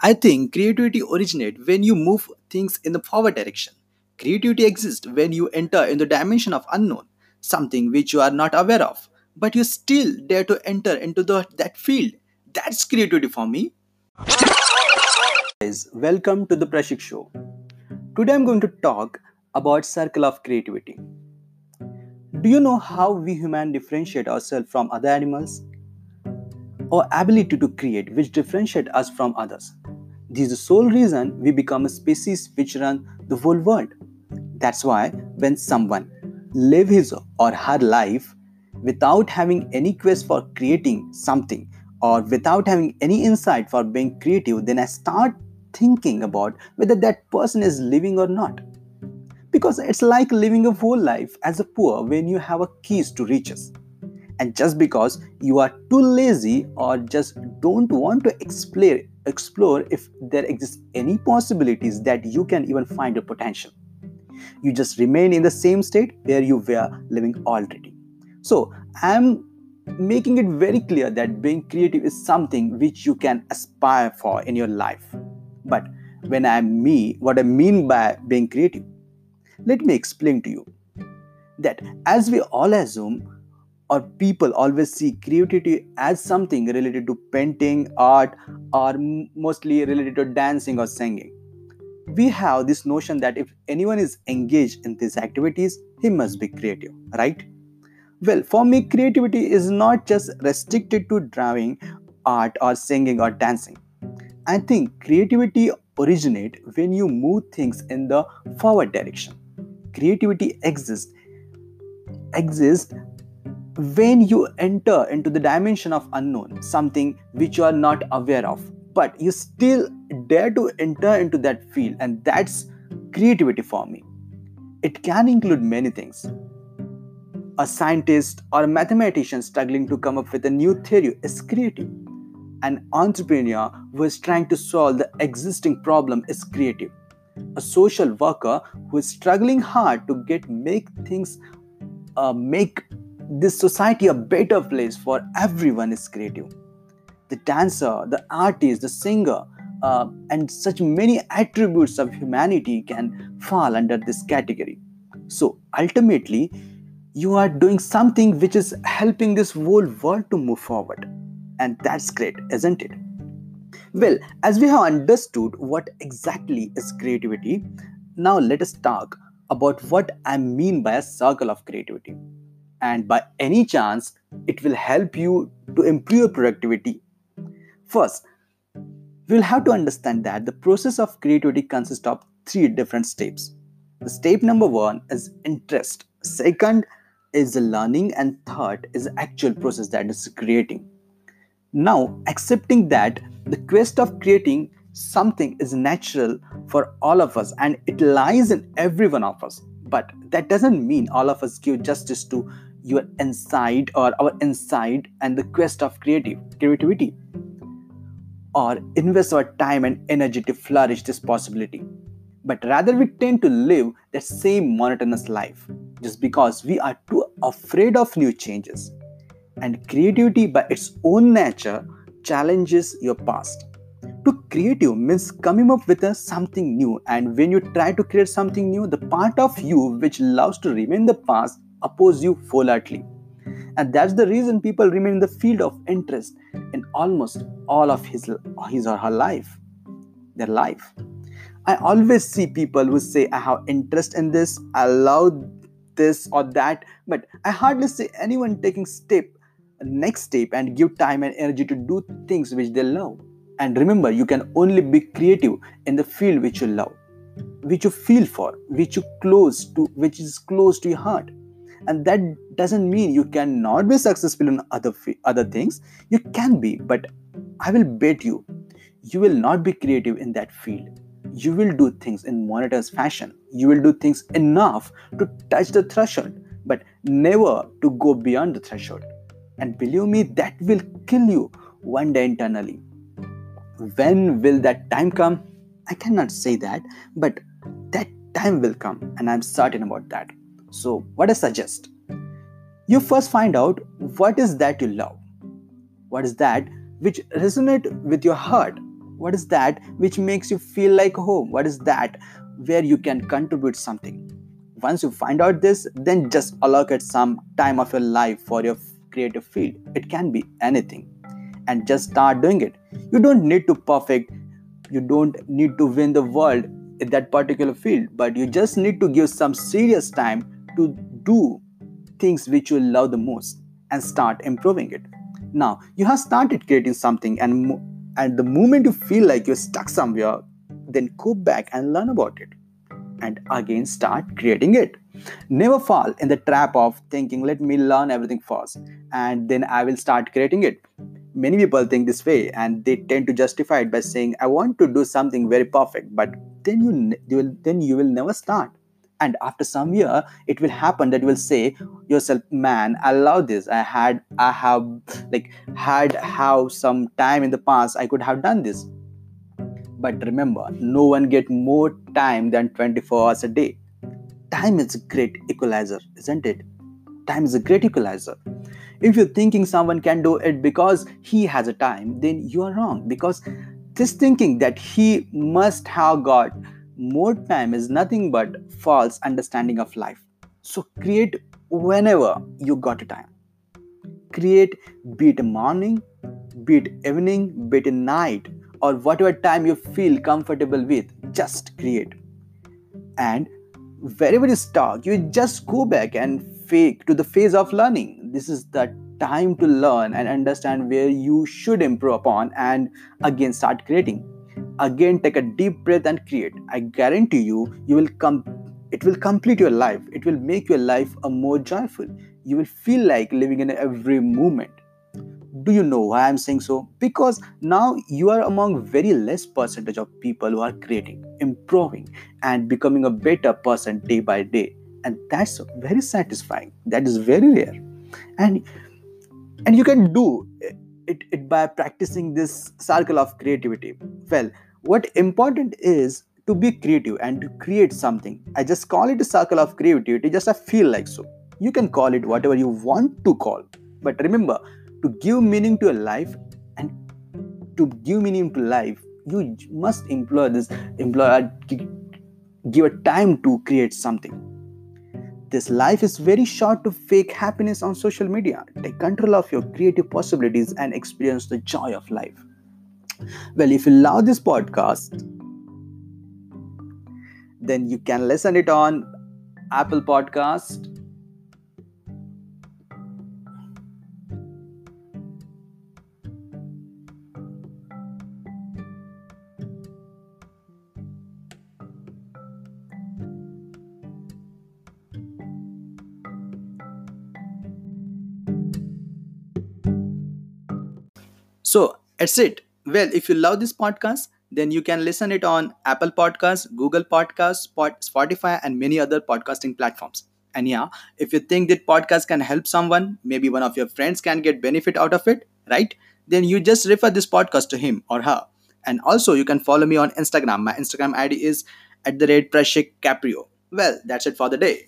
I think creativity originates when you move things in the forward direction. Creativity exists when you enter in the dimension of unknown, something which you are not aware of, but you still dare to enter into the, that field. That's creativity for me. Guys, welcome to the Prashik Show. Today I'm going to talk about circle of creativity. Do you know how we human differentiate ourselves from other animals? Our ability to create which differentiate us from others. This is the sole reason we become a species which run the whole world. That's why when someone live his or her life without having any quest for creating something or without having any insight for being creative, then I start thinking about whether that person is living or not. Because it's like living a whole life as a poor when you have a keys to riches. And just because you are too lazy or just don't want to explore, explore if there exists any possibilities that you can even find your potential. You just remain in the same state where you were living already. So I'm making it very clear that being creative is something which you can aspire for in your life. But when I mean what I mean by being creative, let me explain to you that as we all assume or people always see creativity as something related to painting, art, or mostly related to dancing or singing. We have this notion that if anyone is engaged in these activities, he must be creative, right? Well, for me, creativity is not just restricted to drawing, art, or singing or dancing. I think creativity originates when you move things in the forward direction. Creativity exists exists when you enter into the dimension of unknown, something which you are not aware of, but you still dare to enter into that field, and that's creativity for me. It can include many things. A scientist or a mathematician struggling to come up with a new theory is creative an entrepreneur who is trying to solve the existing problem is creative. A social worker who is struggling hard to get make things uh, make this society a better place for everyone is creative. The dancer, the artist, the singer, uh, and such many attributes of humanity can fall under this category. So ultimately, you are doing something which is helping this whole world to move forward. And that's great, isn't it? Well, as we have understood what exactly is creativity, now let us talk about what I mean by a circle of creativity. And by any chance, it will help you to improve productivity. First, we'll have to understand that the process of creativity consists of three different steps. The step number one is interest, second is learning, and third is actual process that is creating. Now, accepting that the quest of creating something is natural for all of us and it lies in every one of us. But that doesn't mean all of us give justice to your inside or our inside and the quest of creative creativity. Or invest our time and energy to flourish this possibility. But rather, we tend to live that same monotonous life just because we are too afraid of new changes. And creativity by its own nature challenges your past. To creative means coming up with something new. And when you try to create something new the part of you which loves to remain the past oppose you wholeheartedly and that's the reason people remain in the field of interest in almost all of his, his or her life their life i always see people who say i have interest in this i love this or that but i hardly see anyone taking step next step and give time and energy to do things which they love. And remember, you can only be creative in the field which you love, which you feel for, which you close to, which is close to your heart. And that doesn't mean you cannot be successful in other other things. You can be, but I will bet you, you will not be creative in that field. You will do things in monotonous fashion. You will do things enough to touch the threshold, but never to go beyond the threshold and believe me, that will kill you one day internally. When will that time come? I cannot say that, but that time will come, and I'm certain about that. So, what I suggest? You first find out what is that you love. What is that which resonate with your heart? What is that which makes you feel like home? What is that where you can contribute something? Once you find out this, then just allocate some time of your life for your creative field. It can be anything. And just start doing it. You don't need to perfect, you don't need to win the world in that particular field, but you just need to give some serious time to do things which you love the most and start improving it. Now, you have started creating something, and, and the moment you feel like you're stuck somewhere, then go back and learn about it and again start creating it. Never fall in the trap of thinking, let me learn everything first and then I will start creating it. Many people think this way and they tend to justify it by saying, I want to do something very perfect, but then you, you will then you will never start and after some year it will happen that you will say yourself man i love this. I had i have like had how some time in the past. I could have done this. But remember no one get more time than 24 hours a day. Time is a great equalizer isn't it? Time is a great equalizer. If you're thinking someone can do it because he has a time then you are wrong. Because this thinking that he must have got more time is nothing but false understanding of life. So create whenever you got a time. Create be it morning be it evening be it night or whatever time you feel comfortable with just create. And wherever you stuck you just go back and fake to the phase of learning. This is the time to learn and understand where you should improve upon and again start creating again take a deep breath and create. I guarantee you you will come it will complete your life. It will make your life a more joyful. You will feel like living in every moment. Do you know why i'm saying so? Because now you are among very less percentage of people who are creating improving and becoming a better person day by day. And that's very satisfying. That is very rare. And and you can do it, it by practicing this circle of creativity. Well what important is to be creative and to create something. I just call it a circle of creativity just i feel like so. You can call it whatever you want to call but remember to give meaning to your life and to give meaning to life you must employ this employ uh, give a time to create something this life is very short to fake happiness on social media. Take control of your creative possibilities and experience the joy of life. Well, if you love this podcast, then you can listen it on Apple Podcast, So that's it. Well, if you love this podcast, then you can listen it on Apple Podcasts, Google Podcasts, Spotify, and many other podcasting platforms. And yeah, if you think that podcast can help someone, maybe one of your friends can get benefit out of it, right? Then you just refer this podcast to him or her. And also, you can follow me on Instagram. My Instagram ID is at the rate Prashik Caprio. Well, that's it for the day.